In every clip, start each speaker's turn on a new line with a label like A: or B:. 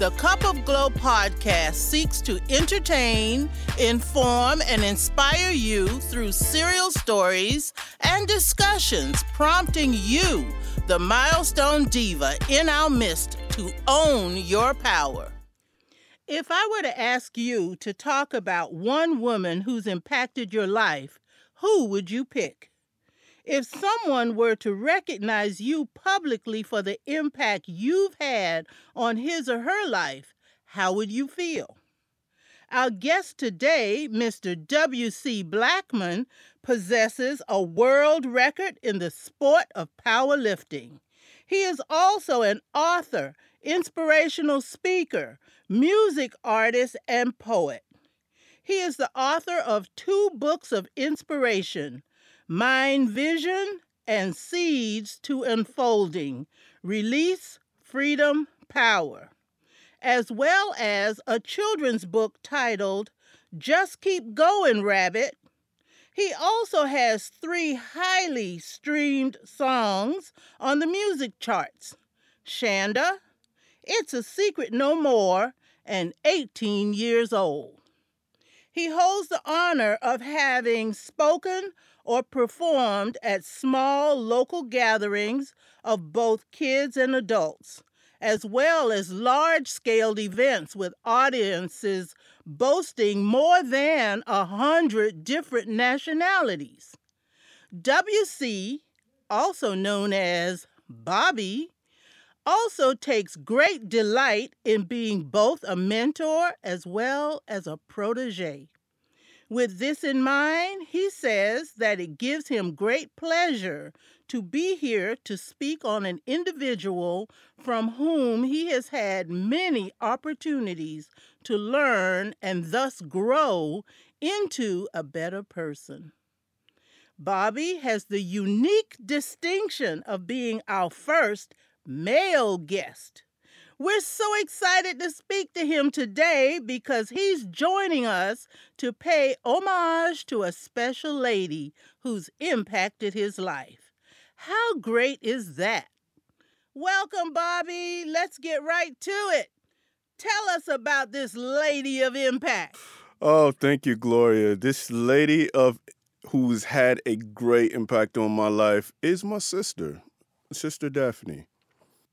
A: The Cup of Glow podcast seeks to entertain, inform, and inspire you through serial stories and discussions, prompting you, the milestone diva in our midst, to own your power. If I were to ask you to talk about one woman who's impacted your life, who would you pick? If someone were to recognize you publicly for the impact you've had on his or her life, how would you feel? Our guest today, Mr. W.C. Blackmon, possesses a world record in the sport of powerlifting. He is also an author, inspirational speaker, music artist, and poet. He is the author of two books of inspiration Mind Vision and Seeds to Unfolding Release, Freedom, Power, as well as a children's book titled Just Keep Going, Rabbit. He also has three highly streamed songs on the music charts Shanda, It's a Secret No More, and 18 Years Old. He holds the honor of having spoken or performed at small local gatherings of both kids and adults, as well as large scale events with audiences boasting more than a hundred different nationalities. WC, also known as Bobby, also takes great delight in being both a mentor as well as a protege. With this in mind, he says that it gives him great pleasure to be here to speak on an individual from whom he has had many opportunities to learn and thus grow into a better person. Bobby has the unique distinction of being our first male guest. We're so excited to speak to him today because he's joining us to pay homage to a special lady who's impacted his life. How great is that? Welcome, Bobby. Let's get right to it. Tell us about this lady of impact.
B: Oh, thank you, Gloria. This lady of who's had a great impact on my life is my sister, Sister Daphne.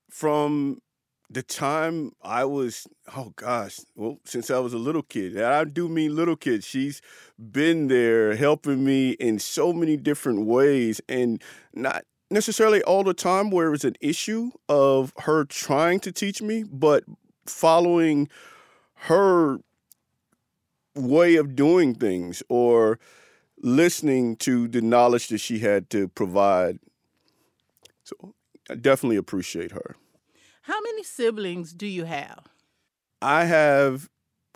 B: From the time I was, oh gosh, well, since I was a little kid, and I do mean little kid, she's been there helping me in so many different ways and not necessarily all the time where it was an issue of her trying to teach me, but following her way of doing things or listening to the knowledge that she had to provide. So I definitely appreciate her.
A: How many siblings do you have?
B: I have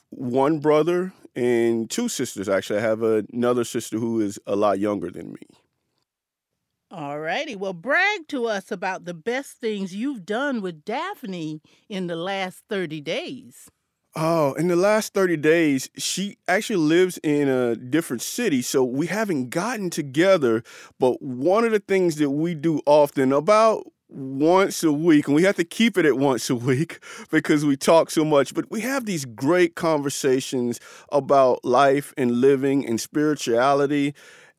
B: one brother and two sisters. Actually, I have another sister who is a lot younger than me.
A: All righty. Well, brag to us about the best things you've done with Daphne in the last 30 days.
B: Oh, in the last 30 days, she actually lives in a different city, so we haven't gotten together. But one of the things that we do often, about once a week, and we have to keep it at once a week because we talk so much. But we have these great conversations about life and living and spirituality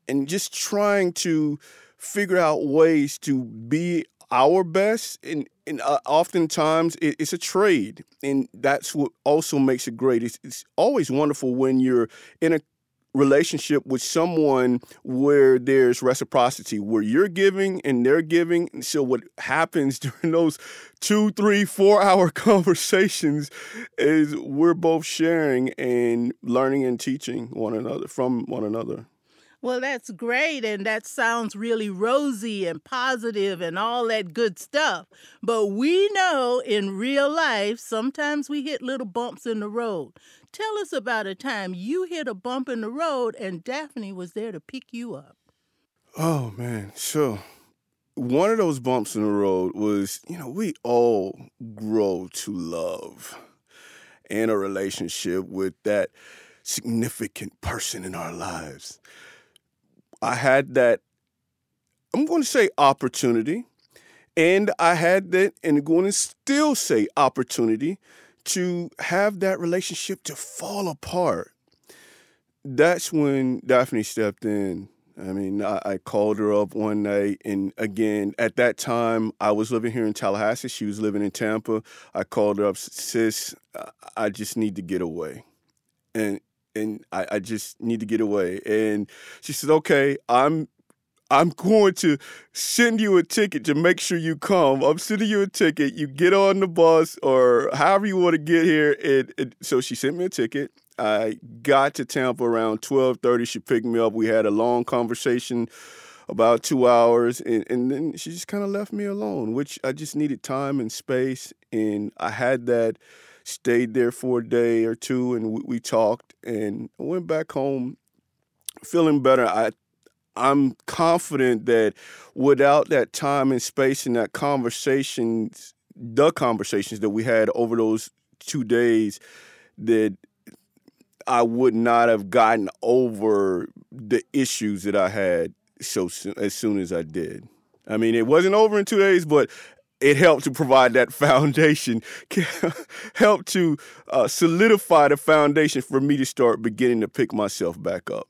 B: and just trying to figure out ways to be our best. And, and uh, oftentimes it, it's a trade. And that's what also makes it great. It's, it's always wonderful when you're in a relationship with someone where there's reciprocity, where you're giving and they're giving. And so what happens during those two, three, four hour conversations is we're both sharing and learning and teaching one another from one another.
A: Well, that's great, and that sounds really rosy and positive and all that good stuff. But we know in real life, sometimes we hit little bumps in the road. Tell us about a time you hit a bump in the road and Daphne was there to pick you up.
B: Oh, man. Sure. one of those bumps in the road was, you know, we all grow to love and a relationship with that significant person in our lives. I had that, I'm going to say opportunity, and I had that, and going to still say opportunity to have that relationship to fall apart. That's when Daphne stepped in. I mean, I, I, called her up one night, and again, at that time, I was living here in Tallahassee. She was living in Tampa. I called her up, sis. I just need to get away, and and I, I just need to get away. And she said, okay, I'm I'm going to send you a ticket to make sure you come. I'm sending you a ticket. You get on the bus or however you want to get here. And, and so she sent me a ticket. I got to Tampa around 12:30. She picked me up. We had a long conversation about two hours and, and then she just kind of left me alone, which I just needed time and space. And I had that stayed there for a day or two and we, we talked and went back home feeling better. I I'm confident that without that time and space and that conversations, the conversations that we had over those two days, that I would not have gotten over the issues that I had so soon, as soon as I did. I mean, it wasn't over in two days, but it helped to provide that foundation, helped to uh, solidify the foundation for me to start beginning to pick myself back up.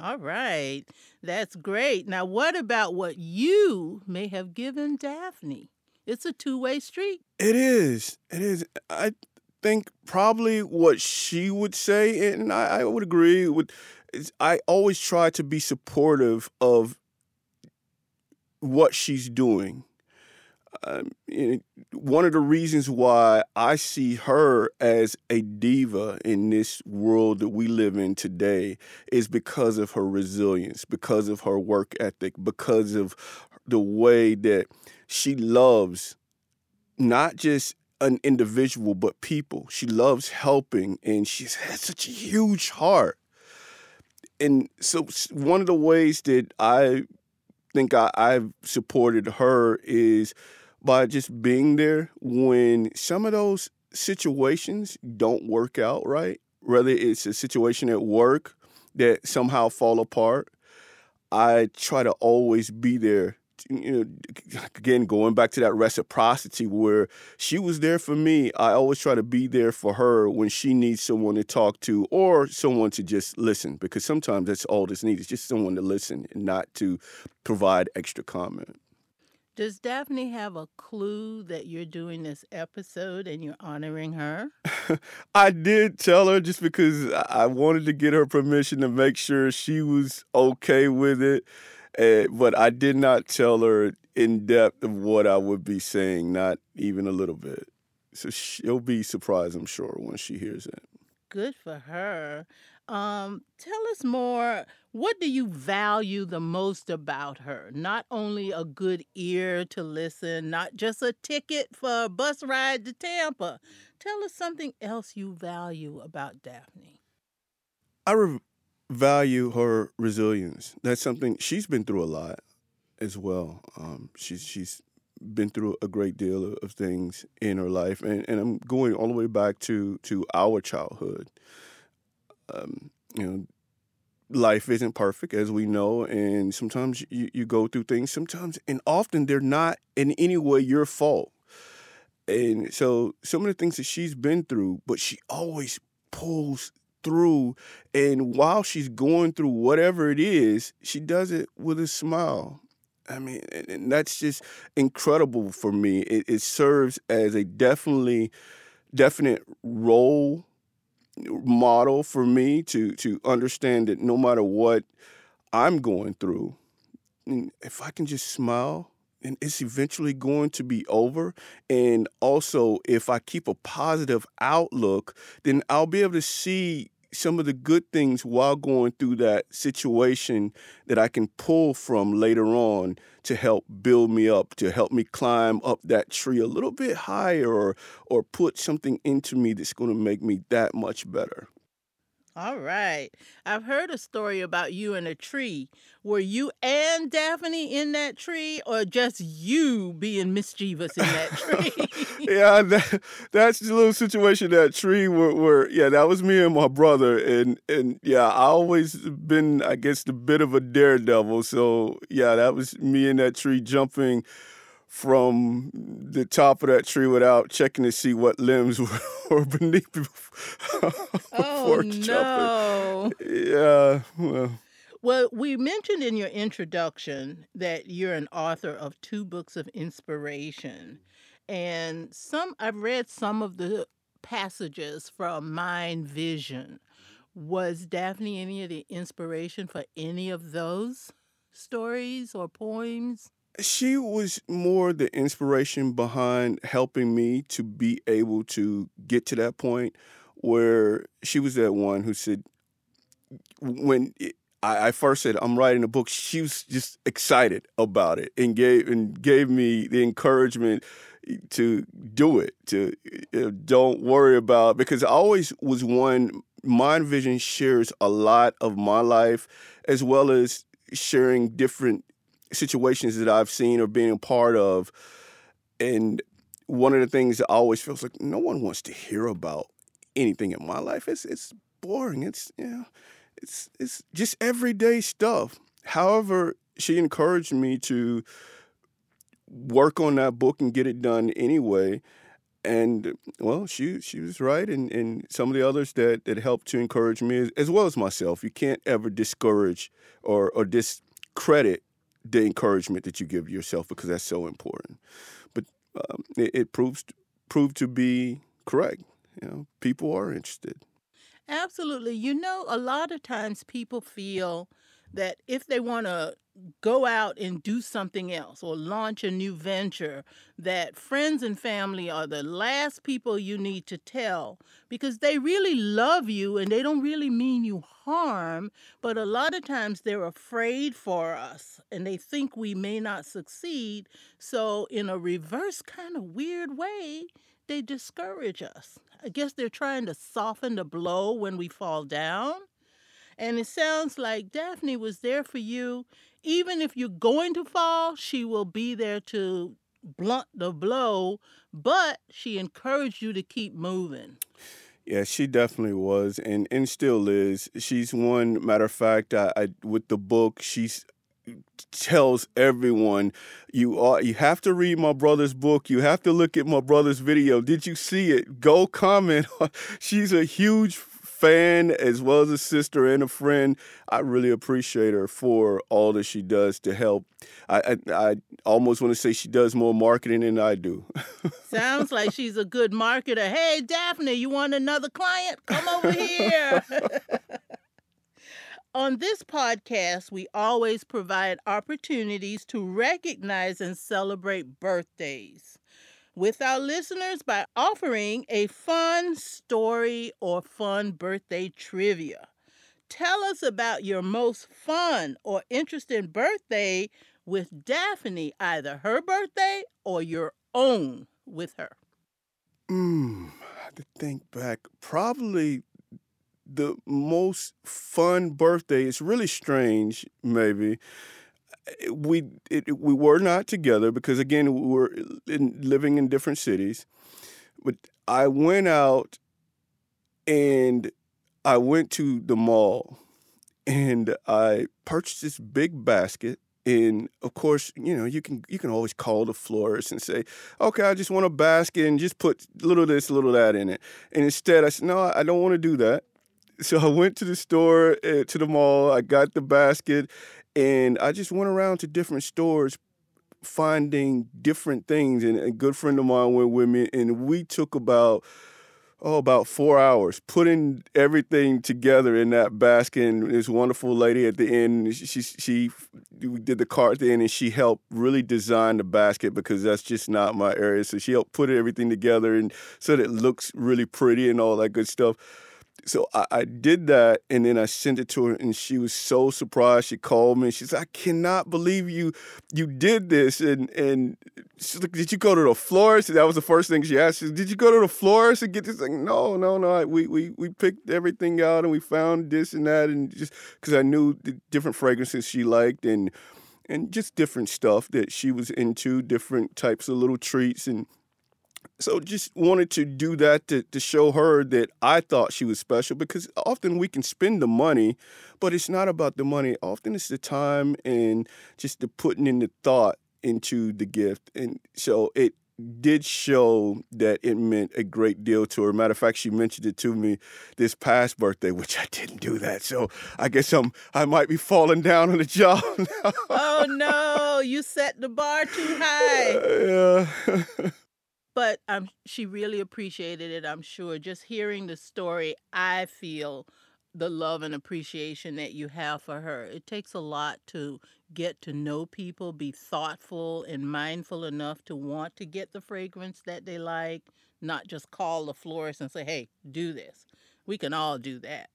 A: All right. That's great. Now, what about what you may have given Daphne? It's a two way street.
B: It is. It is. I think probably what she would say, and I, I would agree with, is I always try to be supportive of what she's doing um, one of the reasons why I see her as a diva in this world that we live in today is because of her resilience, because of her work ethic, because of the way that she loves not just an individual, but people. She loves helping and she has such a huge heart. And so, one of the ways that I think I, I've supported her is by just being there when some of those situations don't work out right, whether it's a situation at work that somehow fall apart, I try to always be there. You know, again, going back to that reciprocity where she was there for me, I always try to be there for her when she needs someone to talk to or someone to just listen, because sometimes that's all that's needed, just someone to listen and not to provide extra comment.
A: Does Daphne have a clue that you're doing this episode and you're honoring her?
B: I did tell her just because I wanted to get her permission to make sure she was okay with it. Uh, but I did not tell her in depth of what I would be saying, not even a little bit. So she'll be surprised, I'm sure, when she hears it.
A: Good for her. Um, tell us more. What do you value the most about her? Not only a good ear to listen, not just a ticket for a bus ride to Tampa. Tell us something else you value about Daphne.
B: I re- value her resilience. That's something she's been through a lot as well. Um, she's she's been through a great deal of things in her life, and, and I'm going all the way back to to our childhood um, you know, life isn't perfect, as we know, and sometimes you, you go through things. Sometimes, and often, they're not in any way your fault. And so, some of the things that she's been through, but she always pulls through. And while she's going through whatever it is, she does it with a smile. I mean, and that's just incredible for me. It, it serves as a definitely definite role model for me to to understand that no matter what I'm going through, if I can just smile, and it's eventually going to be over. And also, if I keep a positive outlook, then I'll be able to see some of the good things while going through that situation that I can pull from later on to help build me up, to help me climb up that tree a little bit higher or or put something into me that's going to make me that much better.
A: All right. I've heard a story about you in a tree. Were you and Daphne in that tree, or just you being mischievous in that tree?
B: yeah, that, that's the little situation that tree where, where, yeah, that was me and my brother, and and yeah, I always been, I guess, a bit of a daredevil. So yeah, that was me in that tree jumping from the top of that tree without checking to see what limbs were, beneath before,
A: oh, no.
B: Yeah. Well.
A: well, we mentioned in your introduction that you're an author of two books of inspiration. And some I've read some of the passages from Mind Vision. Was Daphne any of the inspiration for any of those stories or poems?
B: She was more the inspiration behind helping me to be able to get to that point where she was that one who said when I, first said I'm writing a book, she was just excited about it and gave and gave me the encouragement to do it. To know, don't worry about because I always was one. Mind Vision shares a lot of my life as well as sharing different situations that I've seen or been a part of. And one of the things that always feels like no one wants to hear about anything in my life. It's it's boring. It's you know, it's it's just everyday stuff. However, she encouraged me to work on that book and get it done anyway. And well, she she was right, and, and some of the others that, that helped to encourage me, as, as well as myself. You can't ever discourage or or discredit the encouragement that you give yourself because that's so important. But um, it, it proves proved to be correct. You know, people are interested.
A: Absolutely. You know, a lot of times people feel that if they want to go out and do something else or launch a new venture, that friends and family are the last people you need to tell because they really love you and they don't really mean you harm, but a lot of times they're afraid for us and they think we may not succeed. So, in a reverse kind of weird way, they discourage us. I guess they're trying to soften the blow when we fall down. And it sounds like Daphne was there for you. Even if you're going to fall, she will be there to blunt the blow, but she encouraged you to keep moving.
B: Yeah, she definitely was, and and still is. She's one matter of fact. I, I with the book, she's tells everyone you are you have to read my brother's book you have to look at my brother's video did you see it go comment she's a huge fan as well as a sister and a friend. I really appreciate her for all that she does to help. I I, I almost want to say she does more marketing than I do.
A: Sounds like she's a good marketer. Hey, Daphne, you want another client? Come over here. On this podcast, we always provide opportunities to recognize and celebrate birthdays with our listeners by offering a fun story or fun birthday trivia. Tell us about your most fun or interesting birthday with Daphne, either her birthday or your own with her.
B: Hmm, I have to think back. Probably the most fun birthday. It's really strange, maybe we it, we were not together because again we were in, living in different cities. But I went out and I went to the mall and I purchased this big basket. And of course, you know, you can you can always call the florist and say, "Okay, I just want a basket and just put little this, little that in it." And instead, I said, "No, I don't want to do that." So I went to the store, uh, to the mall. I got the basket, and I just went around to different stores finding different things. And a good friend of mine went with me, and we took about oh about four hours putting everything together in that basket. And this wonderful lady at the end, she she did the cart at and she helped really design the basket because that's just not my area. So she helped put everything together and so that it looks really pretty and all that good stuff. So I, I, did that and then I sent it to her and she was so surprised. She called me. She said, I cannot believe you you did this. And and she's like, Did you go to the florist? That was the first thing she asked. Did you go to the florist and get this thing? No, no, no. We we we picked everything out and we found this and that and just because I knew the different fragrances she liked and and just different stuff that she was into, different types of little treats and so just wanted to do that to, to show her that I thought she was special because often we can spend the money, but it's not about the money. Often it's the time and just the putting in the thought into the gift. And so it did show that it meant a great deal to her. Matter of fact, she mentioned it to me this past birthday, which I didn't do that. So I guess I'm I might be falling down on the job now.
A: oh no, you set the bar too high.
B: Uh, yeah.
A: but um, she really appreciated it. I'm sure. Just hearing the story, I feel the love and appreciation that you have for her. It takes a lot to get to know people, be thoughtful and mindful enough to want to get the fragrance that they like, not just call the florist and say, hey, do this. We can all do that.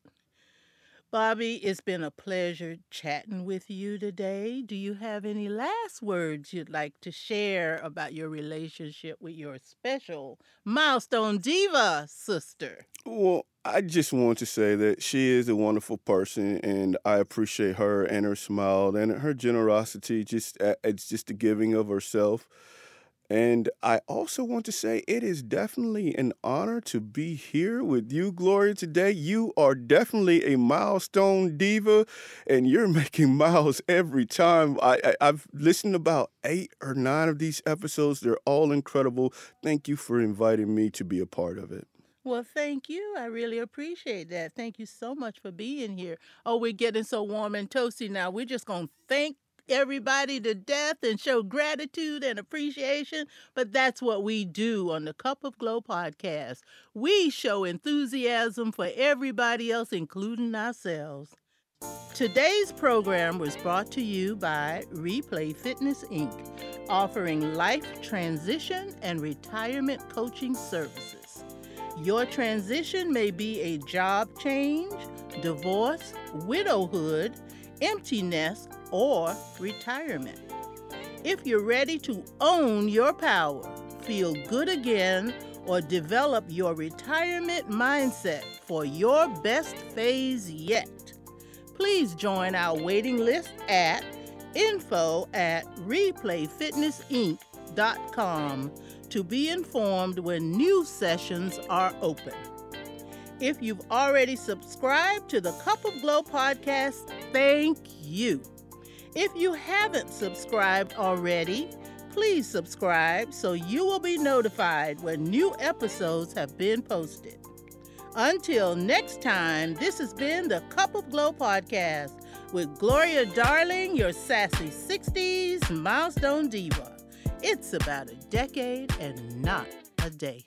A: Bobby, it's been a pleasure chatting with you today. Do you have any last words you'd like to share about your relationship with your special milestone diva sister?
B: Well, I just want to say that she is a wonderful person, and I appreciate her and her smile and her generosity. Just it's just the giving of herself and I also want to say it is definitely an honor to be here with you, Gloria, today. You are definitely a milestone diva, and you're making miles every time. I, I, have listened about eight or nine of these episodes. They're all incredible. Thank you for inviting me to be a part of it.
A: Well, thank you. I really appreciate that. Thank you so much for being here. Oh, we're getting so warm and toasty now. We're just going to thank everybody to death and show gratitude and appreciation, but that's what we do on the Cup of Glow podcast. We show enthusiasm for everybody else, including ourselves. Today's program was brought to you by Replay Fitness Inc., offering life transition and retirement coaching services. Your transition may be a job change, divorce, widowhood, empty nest, or retirement. If you're ready to own your power, feel good again, or develop your retirement mindset for your best phase yet, please join our waiting list at info at replayfitnessinc.com to be informed when new sessions are open. If you've already subscribed to the Cup of Glow podcast, thank you. If you haven't subscribed already, please subscribe so you will be notified when new episodes have been posted. Until next time, this has been the Cup of Glow podcast with Gloria Darling, your sassy 60s milestone diva. It's about a decade and not a day.